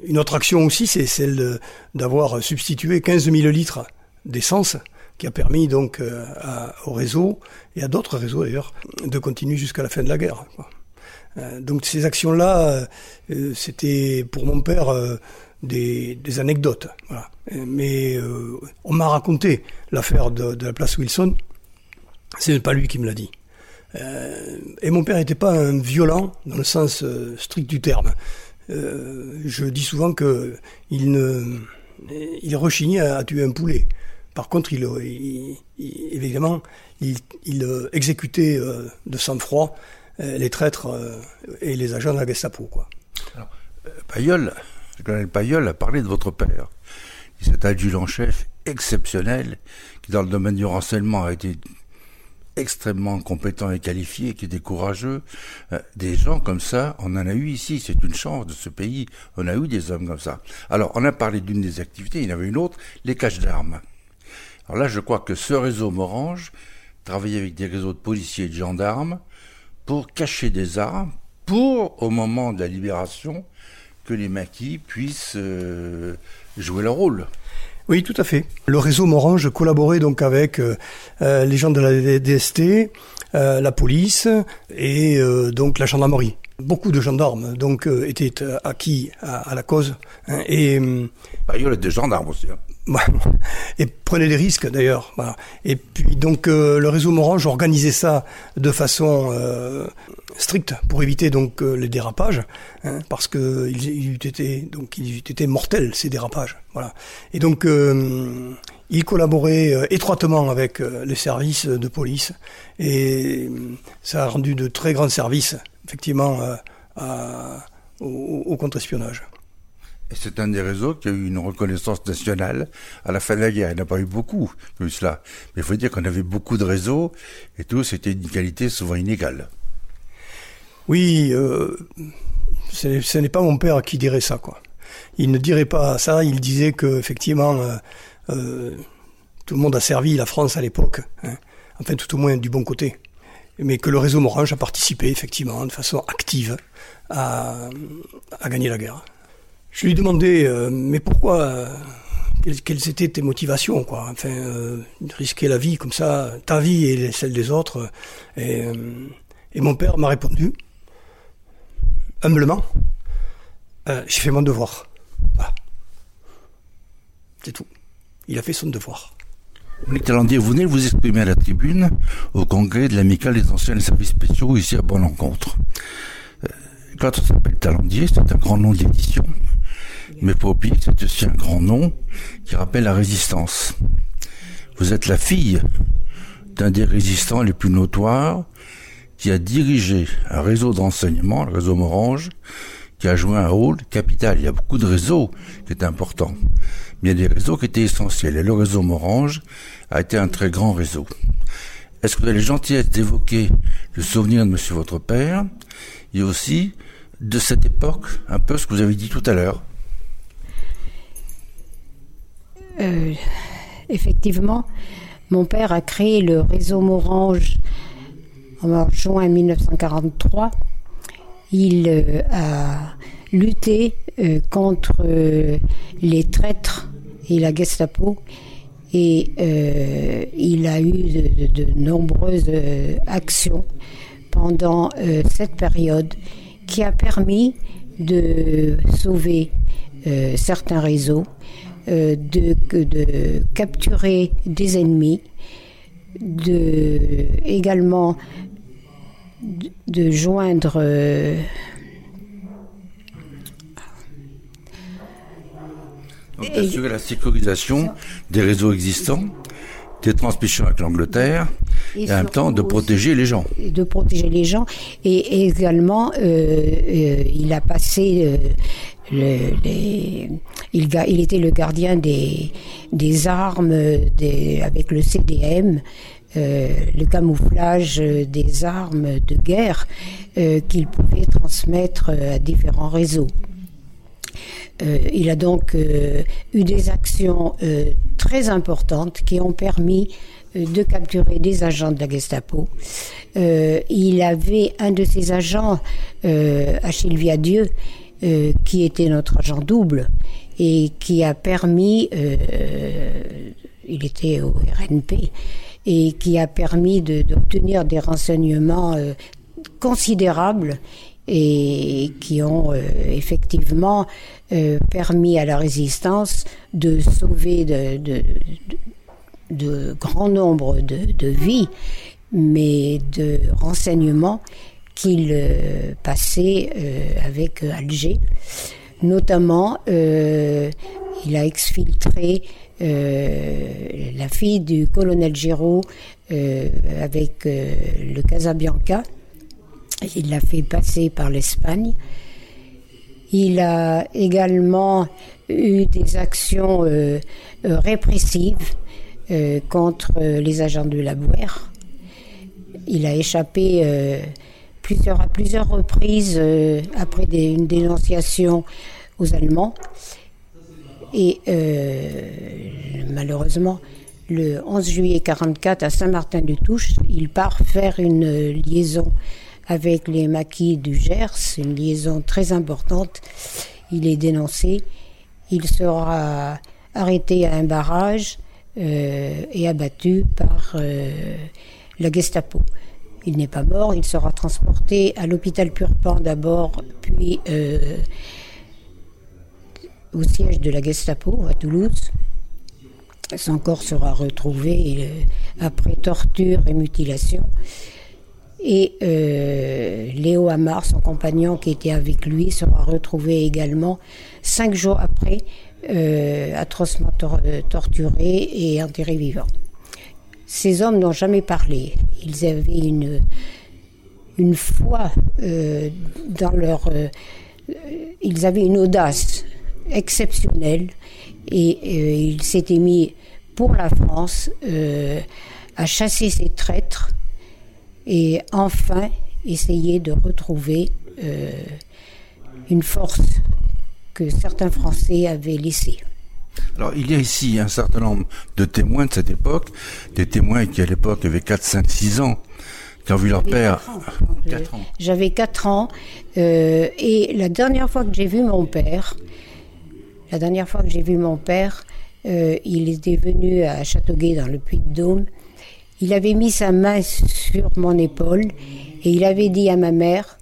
S13: une autre action aussi, c'est celle d'avoir substitué 15 000 litres d'essence qui a permis donc à, au réseau et à d'autres réseaux d'ailleurs de continuer jusqu'à la fin de la guerre. Euh, donc ces actions-là, euh, euh, c'était pour mon père des, des, anecdotes. Voilà. Mais on m'a raconté l'affaire de, de, la place Wilson. Ce n'est pas lui qui me l'a dit. Et mon père n'était pas un violent dans le sens strict du terme. je dis souvent que il ne, il rechignait à, tuer un poulet. Par contre, il, évidemment, il, exécutait de sang-froid euh, les traîtres euh, et les agents de la Gestapo.
S4: Alors, euh, Payol, le colonel Payol a parlé de votre père. C'est un adjudant-chef exceptionnel qui, dans le domaine du renseignement, a été extrêmement compétent et qualifié, qui était courageux. des gens comme ça, on en a eu ici. C'est une chance de ce pays. On a eu des hommes comme ça. Alors, on a parlé d'une des activités. Il y en avait une autre, les caches d'armes. Alors là, je crois que ce réseau Morange travaillait avec des réseaux de policiers et de gendarmes pour cacher des armes, pour, au moment de la libération, que les maquis puissent euh, jouer leur rôle.
S13: Oui, tout à fait. Le réseau Morange collaborait donc avec euh, euh, les gens de la DST, la police et donc la gendarmerie. Beaucoup de gendarmes donc étaient acquis à, la cause. Hein, et
S4: bah, il y a des gendarmes aussi. Hein
S13: et prenez des risques d'ailleurs. Et puis donc euh, le réseau Morange organisait ça de façon euh, stricte pour éviter donc euh, les dérapages, hein, parce que ils, étaient donc ils étaient mortels ces dérapages. Voilà. Et donc il collaborait étroitement avec les services de police et ça a rendu de très grands services effectivement au, au contre-espionnage.
S4: C'est un des réseaux qui a eu une reconnaissance nationale à la fin de la guerre. Il n'y en a pas eu beaucoup, plus cela. Mais il faut dire qu'on avait beaucoup de réseaux et tous c'était une qualité souvent inégale.
S13: Oui, euh, ce n'est pas mon père qui dirait ça, quoi. Il ne dirait pas ça. Il disait que effectivement, euh, euh, tout le monde a servi la France à l'époque, hein. enfin tout au moins du bon côté, mais que le réseau Morange a participé effectivement de façon active à gagner la guerre. Je lui ai euh, mais pourquoi euh, quelles, étaient tes motivations, quoi? Enfin, euh, risquer la vie comme ça, ta vie et celle des autres. Et, mon père m'a répondu, humblement, j'ai fait mon devoir. C'est tout. Il a fait son devoir.
S4: Talandier, vous venez vous exprimer à la tribune au congrès de l'amicale des anciens services spéciaux ici à Bonne Rencontre. Quand s'appelle Talandier, c'est un grand nom d'édition. Mais oublier c'est aussi un grand nom qui rappelle la résistance. Vous êtes la fille d'un des résistants les plus notoires qui a dirigé un réseau d'enseignement, le réseau Morange, qui a joué un rôle capital. Il y a beaucoup de réseaux qui étaient importants, mais il y a des réseaux qui étaient essentiels. Et le réseau Morange a été un très grand réseau. Est-ce que vous avez gentillesse d'évoquer le souvenir de monsieur votre père et aussi de cette époque, un peu ce que vous avez dit tout à l'heure?
S14: Euh, effectivement, mon père a créé le réseau Morange en juin 1943. Il euh, a lutté euh, contre les traîtres et la Gestapo et il a eu de, nombreuses actions pendant cette période qui a permis de sauver certains réseaux euh, de, de, capturer des ennemis, de également de, joindre euh,
S4: Donc, assurer la sécurisation des réseaux existants, des transmissions avec l'Angleterre, et, en même temps de protéger les gens.
S14: De protéger les gens. Et, également, euh, il a passé il, était le gardien des, armes avec le CDM le camouflage des armes de guerre qu'il pouvait transmettre à différents réseaux. il a donc eu des actions très importantes qui ont permis de capturer des agents de la Gestapo. il avait un de ses agents, Achille Viadieu, qui était notre agent double et qui a permis, euh, il était au RNP, et qui a permis d'obtenir des renseignements euh, considérables et qui ont euh, effectivement permis à la résistance de sauver de, de, de grands nombres de, vies, mais de renseignements qu'il passait avec Alger. Notamment, euh, il a exfiltré euh, la fille du colonel Giraud euh, avec le Casabianca. Il l'a fait passer par l'Espagne. Il a également eu des actions répressives contre les agents de la Bouère. Il a échappé plusieurs, à plusieurs reprises euh, après une dénonciation aux Allemands. Et euh, malheureusement, le 11 juillet 44 à Saint-Martin-du-Touche, il part faire une liaison avec les maquis du Gers, une liaison très importante. Il est dénoncé. Il sera arrêté à un barrage euh, et abattu par la Gestapo. Il n'est pas mort, il sera transporté à l'hôpital Purpan d'abord, puis euh, au siège de la Gestapo à Toulouse. Son corps sera retrouvé euh, après torture et mutilation. Et euh, Léo Amar, son compagnon qui était avec lui, sera retrouvé également cinq jours après, atrocement torturé et enterré vivant. Ces hommes n'ont jamais parlé. Ils avaient une, une foi euh, dans leur. Euh, ils avaient une audace exceptionnelle et euh, ils s'étaient mis pour la France à chasser ces traîtres et enfin essayer de retrouver une force que certains Français avaient laissée.
S4: Alors, il y a ici un certain nombre de témoins de cette époque, des témoins qui, à l'époque, avaient 4, 5, 6 ans, qui ont vu leur père.
S14: 4 ans. J'avais 4 ans. Euh, et la dernière fois que j'ai vu mon père, la dernière fois que j'ai vu mon père, euh, il était venu à Châteauguay dans le Puy-de-Dôme. Il avait mis sa main sur mon épaule et il avait dit à ma mère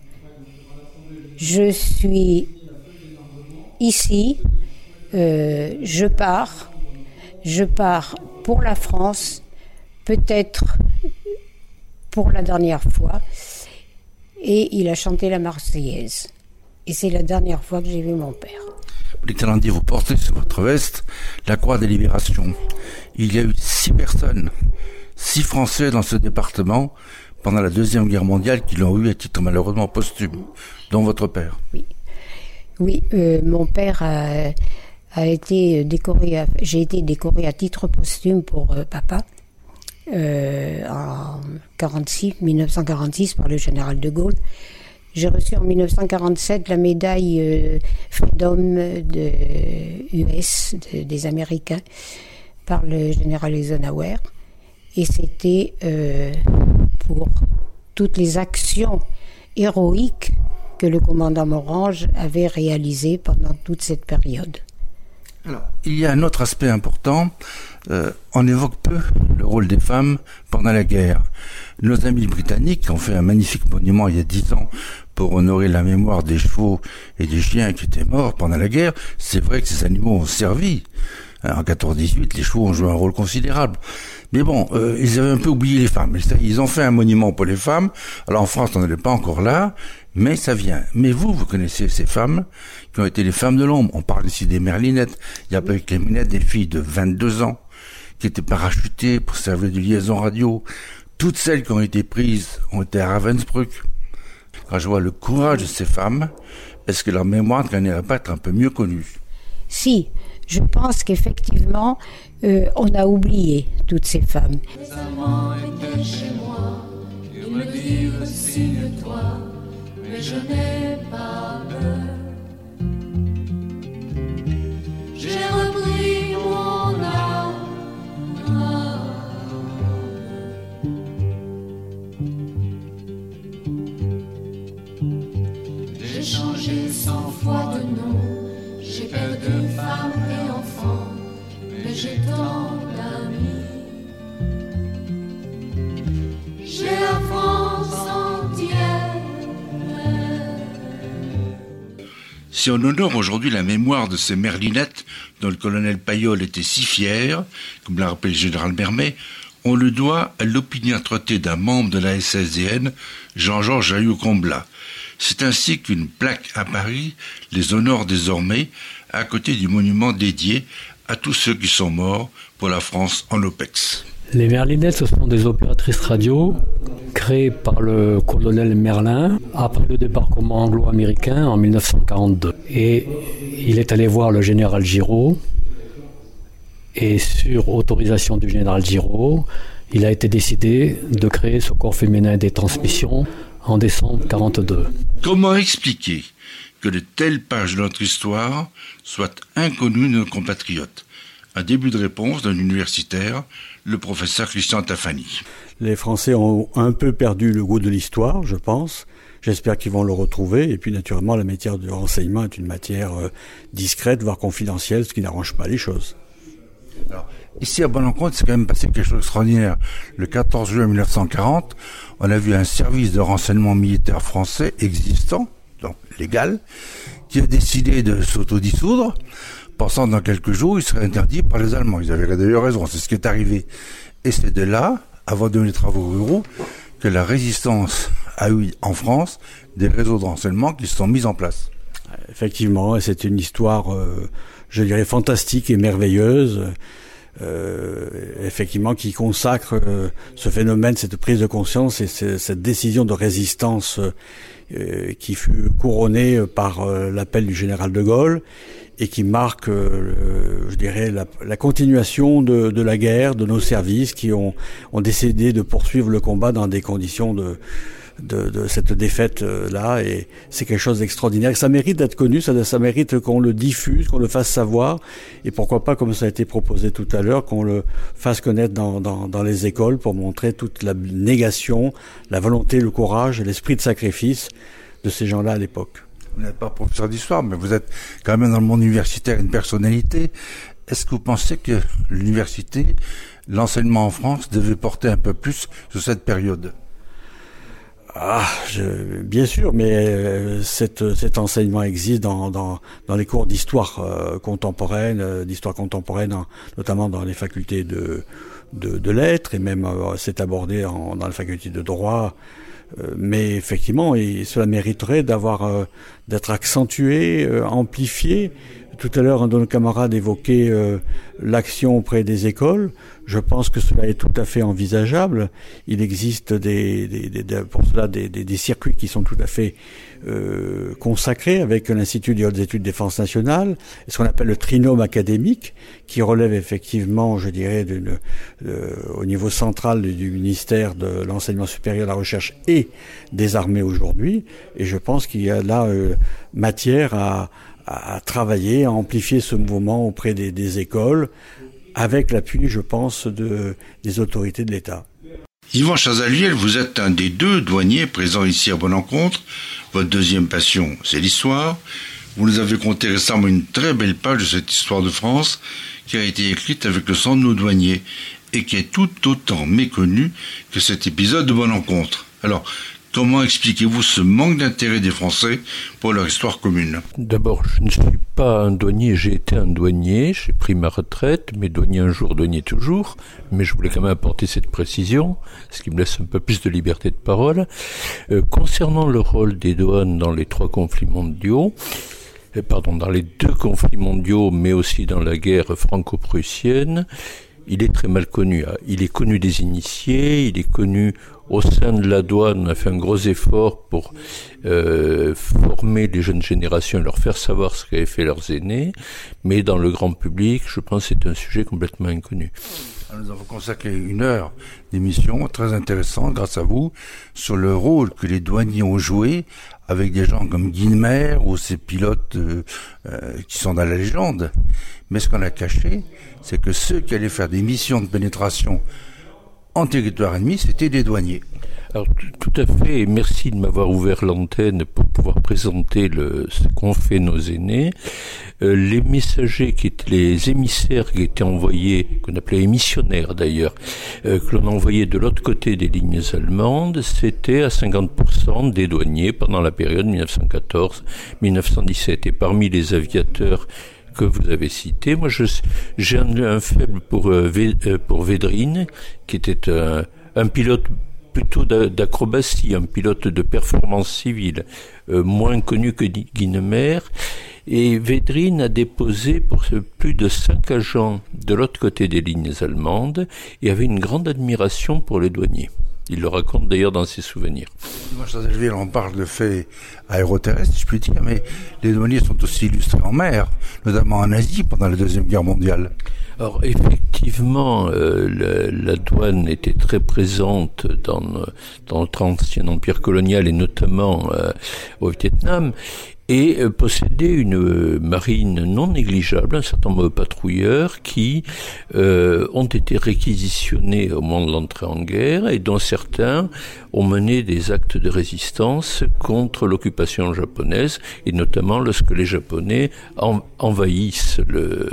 S14: Je suis ici euh, je pars, je pars pour la France, peut-être pour la dernière fois. Et il a chanté la Marseillaise. Et c'est la dernière fois que j'ai vu mon père.
S4: Vous portez sur votre veste la croix des libérations. Il y a eu six personnes, six Français dans ce département pendant la Deuxième Guerre mondiale qui l'ont eu à titre malheureusement posthume, dont votre père.
S14: Oui. Oui, euh, mon père a, a été décoré, j'ai été décoré à titre posthume pour euh, papa euh, en 46, 1946 par le général de Gaulle. J'ai reçu en 1947 la médaille euh, Freedom US des Américains par le général Eisenhower et c'était pour toutes les actions héroïques que le commandant Morange avait réalisées pendant toute cette période
S4: il y a un autre aspect important. Euh, on évoque peu le rôle des femmes pendant la guerre. Nos amis britanniques ont fait un magnifique monument il y a dix ans pour honorer la mémoire des chevaux et des chiens qui étaient morts pendant la guerre. C'est vrai que ces animaux ont servi. En 14-18, les chevaux ont joué un rôle considérable. Mais bon, euh, ils avaient un peu oublié les femmes. Ils ont fait un monument pour les femmes. Alors en France, on n'est pas encore là, mais ça vient. Mais vous, vous connaissez ces femmes qui ont été les femmes de l'ombre. On parle ici des merlinettes. Il y a pas avec les minettes des filles de 22 ans qui étaient parachutées pour servir de liaison radio. Toutes celles qui ont été prises ont été à Ravensbrück. Quand je vois le courage de ces femmes, est-ce que leur mémoire ne gagnerait pas être un peu mieux connue?
S14: Si, je pense qu'effectivement, euh, on a oublié toutes ces femmes.
S8: Les amants étaient chez moi, ils me dirent signe-toi, je n'ai pas peur. J'ai repris mon âme. J'ai changé cent fois de nom,
S10: Si on honore aujourd'hui la mémoire de ces merlinettes dont le colonel Payol était si fier, comme l'a rappelé le général Mermet, on le doit à l'opiniâtreté d'un membre de la SSDN, Jean-Georges Jaillot-Comblat. C'est ainsi qu'une plaque à Paris les honore désormais à côté du monument dédié à tous ceux qui sont morts pour la France en OPEX.
S15: Les Merlinettes, ce sont des opératrices radio créées par le colonel Merlin après le débarquement anglo-américain en 1942. Et il est allé voir le général Giraud. Et sur autorisation du général Giraud, il a été décidé de créer ce corps féminin des transmissions en décembre 1942.
S10: Comment expliquer que de telles pages de notre histoire soient inconnues de nos compatriotes? Un début de réponse d'un universitaire, le professeur Christian Tafani.
S16: Les Français ont un peu perdu le goût de l'histoire, je pense. J'espère qu'ils vont le retrouver. Et puis, naturellement, la matière de renseignement est une matière euh, discrète, voire confidentielle, ce qui n'arrange pas les choses.
S4: Alors, ici à Bonencontre, c'est quand même passé quelque chose d'extraordinaire. Le 14 juin 1940, on a vu un service de renseignement militaire français existant, donc légal, qui a décidé de s'autodissoudre, pensant dans quelques jours, il serait interdit par les Allemands. Ils avaient d'ailleurs raison, c'est ce qui est arrivé. Et c'est de là, avant de les travaux ruraux, que la résistance a eu en France des réseaux de renseignement qui se sont mis en place.
S16: Effectivement, c'est une histoire, euh, je dirais, fantastique et merveilleuse. Euh, effectivement, qui consacre euh, ce phénomène, cette prise de conscience et cette décision de résistance qui fut couronnée par l'appel du général de Gaulle et qui marque, euh, je dirais, la, la continuation de, de, la guerre, de nos services qui ont, ont décidé de poursuivre le combat dans des conditions de, de, de cette défaite là et c'est quelque chose d'extraordinaire. Ça mérite d'être connu, ça, ça mérite qu'on le diffuse, qu'on le fasse savoir et pourquoi pas, comme ça a été proposé tout à l'heure, qu'on le fasse connaître dans, dans, dans, les écoles pour montrer toute la négation, la volonté, le courage, l'esprit de sacrifice de ces gens-là à l'époque.
S4: Vous n'êtes pas professeur d'histoire, mais vous êtes quand même dans le monde universitaire une personnalité. Est-ce que vous pensez que l'université, l'enseignement en France devait porter un peu plus sur cette période?
S16: Ah, bien sûr, mais euh, cet enseignement existe dans, les cours d'histoire euh, contemporaine, euh, d'histoire contemporaine, en, notamment dans les facultés de, lettres, et même c'est abordé dans la faculté de droit. Mais effectivement, et cela mériterait d'avoir d'être accentué, amplifié. Tout à l'heure, un de nos camarades évoquait l'action auprès des écoles. Je pense que cela est tout à fait envisageable. Il existe des, des, des pour cela des, des, circuits qui sont tout à fait euh, consacrés avec l'Institut des hautes études de défense nationale, ce qu'on appelle le trinôme académique, qui relève effectivement, je dirais, euh, au niveau central du, du ministère de l'enseignement supérieur, de la recherche et des armées aujourd'hui. Et je pense qu'il y a là euh, matière à, à travailler, à amplifier ce mouvement auprès des, écoles, avec l'appui, je pense, de, des autorités de l'État.
S10: Yvan Chazaliel, vous êtes un des deux douaniers présents ici à Bonne-Encontre. Votre deuxième passion, c'est l'histoire. Vous nous avez conté récemment une très belle page de cette histoire de France qui a été écrite avec le sang de nos douaniers et qui est tout autant méconnue que cet épisode de Bonne-Encontre. Alors, Comment expliquez-vous ce manque d'intérêt des Français pour leur histoire commune?
S17: D'abord, je ne suis pas un douanier, j'ai été un douanier, j'ai pris ma retraite, mais douanier un jour, douanier toujours, mais je voulais quand même apporter cette précision, ce qui me laisse un peu plus de liberté de parole. Euh, concernant le rôle des douanes dans les trois conflits mondiaux, euh, pardon, dans les deux conflits mondiaux, mais aussi dans la guerre franco-prussienne, il est très mal connu. Il est connu des initiés, il est connu au sein de la douane, on a fait un gros effort pour euh, former les jeunes générations, leur faire savoir ce qu'avaient fait leurs aînés, mais dans le grand public, je pense que c'est un sujet complètement inconnu.
S4: Nous avons consacré une heure d'émission très intéressante, grâce à vous, sur le rôle que les douaniers ont joué avec des gens comme Guilmer ou ces pilotes euh, euh, qui sont dans la légende. Mais ce qu'on a caché, c'est que ceux qui allaient faire des missions de pénétration en territoire ennemi, c'était des douaniers.
S17: Alors tout à fait, merci de m'avoir ouvert l'antenne pour pouvoir présenter le, ce qu'ont fait nos aînés. Euh, les messagers qui étaient les émissaires qui étaient envoyés, qu'on appelait émissionnaires d'ailleurs, euh, que l'on envoyait de l'autre côté des lignes allemandes, c'était à 50% des douaniers pendant la période 1914-1917. Et parmi les aviateurs que vous avez cité. Moi, j'ai un, un, faible pour, euh, euh, Védrine, qui était un, un pilote plutôt d'acrobatie, un pilote de performance civile, euh, moins connu que Guinemer. Et Védrine a déposé pour plus de cinq agents de l'autre côté des lignes allemandes et avait une grande admiration pour les douaniers. Il le raconte d'ailleurs dans ses souvenirs.
S4: Moi, on parle de faits aéroterrestres, je puis dire, mais les douaniers sont aussi illustrés en mer, notamment en Asie pendant la Deuxième Guerre mondiale.
S17: Alors effectivement, euh, la, la, douane était très présente dans, dans le ancien empire colonial et notamment euh, au Vietnam et euh, possédait une euh, marine non négligeable, un certain nombre de patrouilleurs qui euh, ont été réquisitionnés au moment de l'entrée en guerre et dont certains ont mené des actes de résistance contre l'occupation japonaise et notamment lorsque les Japonais envahissent le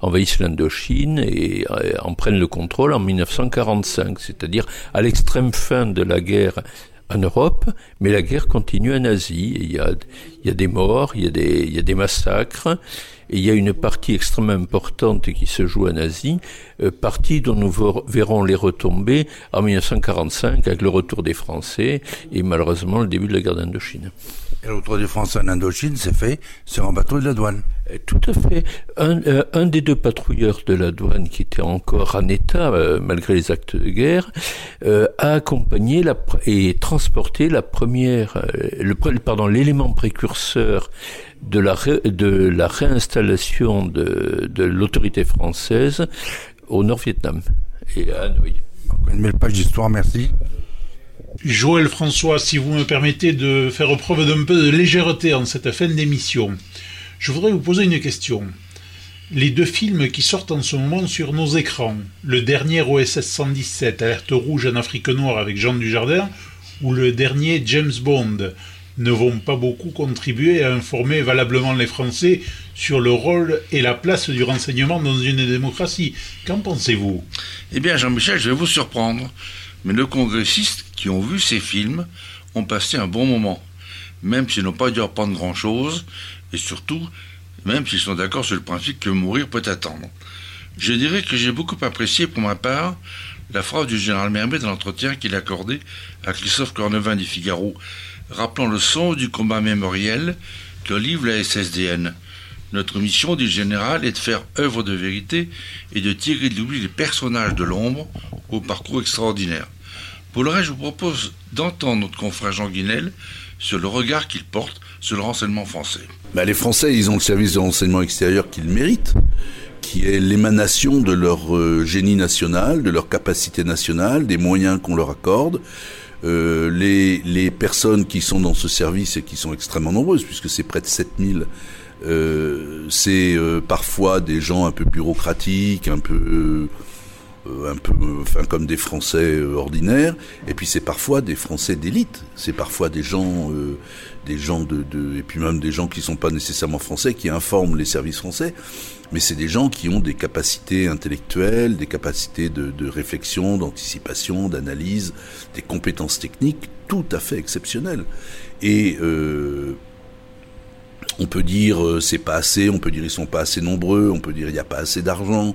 S17: envahissent l'Indochine et en prennent le contrôle en 1945, c'est-à-dire à l'extrême fin de la guerre en Europe, mais la guerre continue en Asie. Il y a, y a des morts, il y a des, y a des massacres, et il y a une partie extrêmement importante qui se joue en Asie, euh, partie dont nous verrons les retombées en 1945 avec le retour des Français et malheureusement le début de la guerre d'Indochine.
S4: Et le retour des Français en Indochine s'est fait sur un bateau de la douane.
S17: Euh, tout à fait. Un, euh, un, des deux patrouilleurs de la douane qui était encore en état malgré les actes de guerre a accompagné la, et transporté la première, le, pardon, l'élément précurseur de la, de la réinstallation de, de l'autorité française au Nord-Vietnam et à Hanoï.
S4: Une belle page d'histoire, merci.
S3: Joël François, si vous me permettez de faire preuve d'un peu de légèreté en cette fin d'émission, je voudrais vous poser une question. Les deux films qui sortent en ce moment sur nos écrans, le dernier OSS 117, Alerte rouge en Afrique noire avec Jean Dujardin, ou le dernier James Bond, ne vont pas beaucoup contribuer à informer valablement les Français sur le rôle et la place du renseignement dans une démocratie. Qu'en pensez-vous?
S10: Eh bien, Jean-Michel, je vais vous surprendre, mais nos congressistes qui ont vu ces films ont passé un bon moment, même s'ils n'ont pas dû apprendre grand-chose, et surtout, même s'ils sont d'accord sur le principe que mourir peut attendre. Je dirais que j'ai beaucoup apprécié, pour ma part, la phrase du général Mermet dans l'entretien qu'il a accordé à Christophe Cornevin du Figaro, rappelant le son du combat mémoriel que livre la SSDN. Notre mission, dit le général, est de faire œuvre de vérité et de tirer de l'oubli les personnages de l'ombre au parcours extraordinaire. Pour le reste, je vous propose d'entendre notre confrère Jean Guinel sur le regard qu'il porte sur le renseignement français.
S18: Bah, les Français, ils ont le service de renseignement extérieur qu'ils méritent, qui est l'émanation de leur euh, génie national, de leur capacité nationale, des moyens qu'on leur accorde. Euh, les, personnes qui sont dans ce service et qui sont extrêmement nombreuses, puisque c'est près de 7000, euh, c'est parfois des gens un peu bureaucratiques, un peu, un peu, enfin comme des Français ordinaires, et puis c'est parfois des Français d'élite, c'est parfois des gens, des gens de, de, et puis même des gens qui sont pas nécessairement français, qui informent les services français. Mais c'est des gens qui ont des capacités intellectuelles, des capacités de, de réflexion, d'anticipation, d'analyse, des compétences techniques tout à fait exceptionnelles. Et euh, on peut dire euh, c'est pas assez, on peut dire ils sont pas assez nombreux, on peut dire il n'y a pas assez d'argent,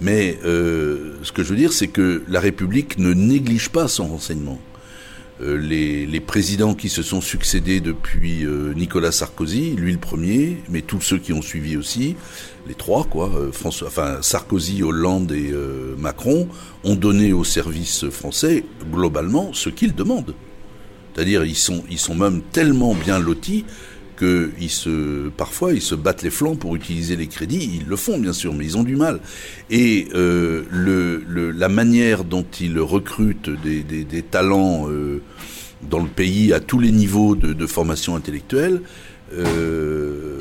S18: mais euh, ce que je veux dire c'est que la République ne néglige pas son renseignement. euh, les, présidents qui se sont succédés depuis Nicolas Sarkozy, lui le premier, mais tous ceux qui ont suivi aussi, les trois quoi, François, Sarkozy, Hollande et Macron, ont donné au service français globalement ce qu'ils demandent. C'est-à-dire ils ils sont même tellement bien lotis que ils se, parfois ils se battent les flancs pour utiliser les crédits. Ils le font bien sûr, mais ils ont du mal. Et euh, le, la manière dont ils recrutent des, des, talents euh, dans le pays à tous les niveaux de, de formation intellectuelle. Euh,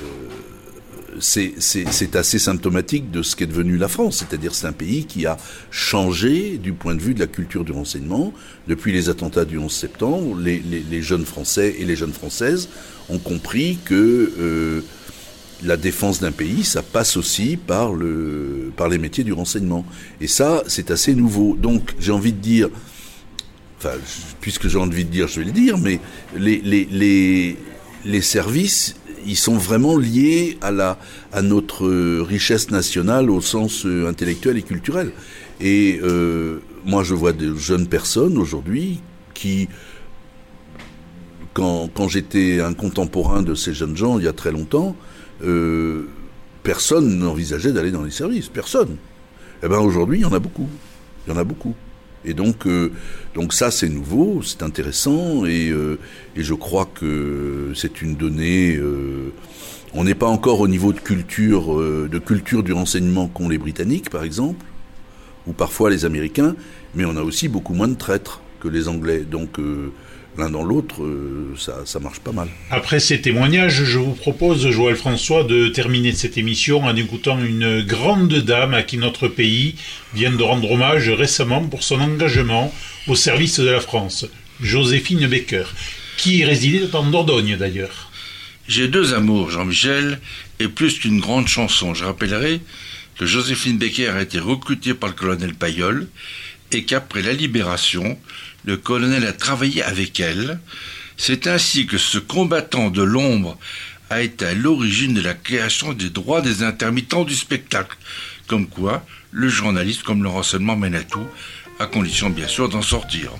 S18: c'est assez symptomatique de ce qu'est devenu la France. C'est-à-dire c'est un pays qui a changé du point de vue de la culture du renseignement. Depuis les attentats du 11 septembre, les, jeunes Français et les jeunes Françaises ont compris que euh, la défense d'un pays, ça passe aussi par, le, par les métiers du renseignement. Et ça, c'est assez nouveau. Donc j'ai envie de dire, enfin, puisque j'ai envie de dire, je vais le dire, mais les, les, les, les services ils sont vraiment liés à, la, à notre richesse nationale au sens euh, intellectuel et culturel. Et euh, moi, je vois de jeunes personnes aujourd'hui qui, quand, quand j'étais un contemporain de ces jeunes gens il y a très longtemps, euh, personne n'envisageait d'aller dans les services. Personne. Eh ben aujourd'hui, il y en a beaucoup. Il y en a beaucoup. Et donc, euh, donc ça, c'est nouveau, c'est intéressant, et, euh, et, je crois que c'est une donnée. Euh, on n'est pas encore au niveau de culture, de culture du renseignement qu'ont les Britanniques, par exemple, ou parfois les Américains, mais on a aussi beaucoup moins de traîtres que les Anglais. Donc l'un dans l'autre, euh, ça, ça marche pas mal.
S3: Après ces témoignages, je vous propose, Joël François, de terminer cette émission en écoutant une grande dame à qui notre pays vient de rendre hommage récemment pour son engagement au service de la France, Joséphine Baker, qui résidait en Dordogne d'ailleurs.
S10: J'ai deux amours, Jean-Michel, et plus qu'une grande chanson. Je rappellerai que Joséphine Baker a été recrutée par le colonel Payol et qu'après la libération, le colonel a travaillé avec elle. C'est ainsi que ce combattant de l'ombre a été à l'origine de la création des droits des intermittents du spectacle. Comme quoi, le journaliste comme le renseignement mène à tout, à condition bien sûr d'en sortir.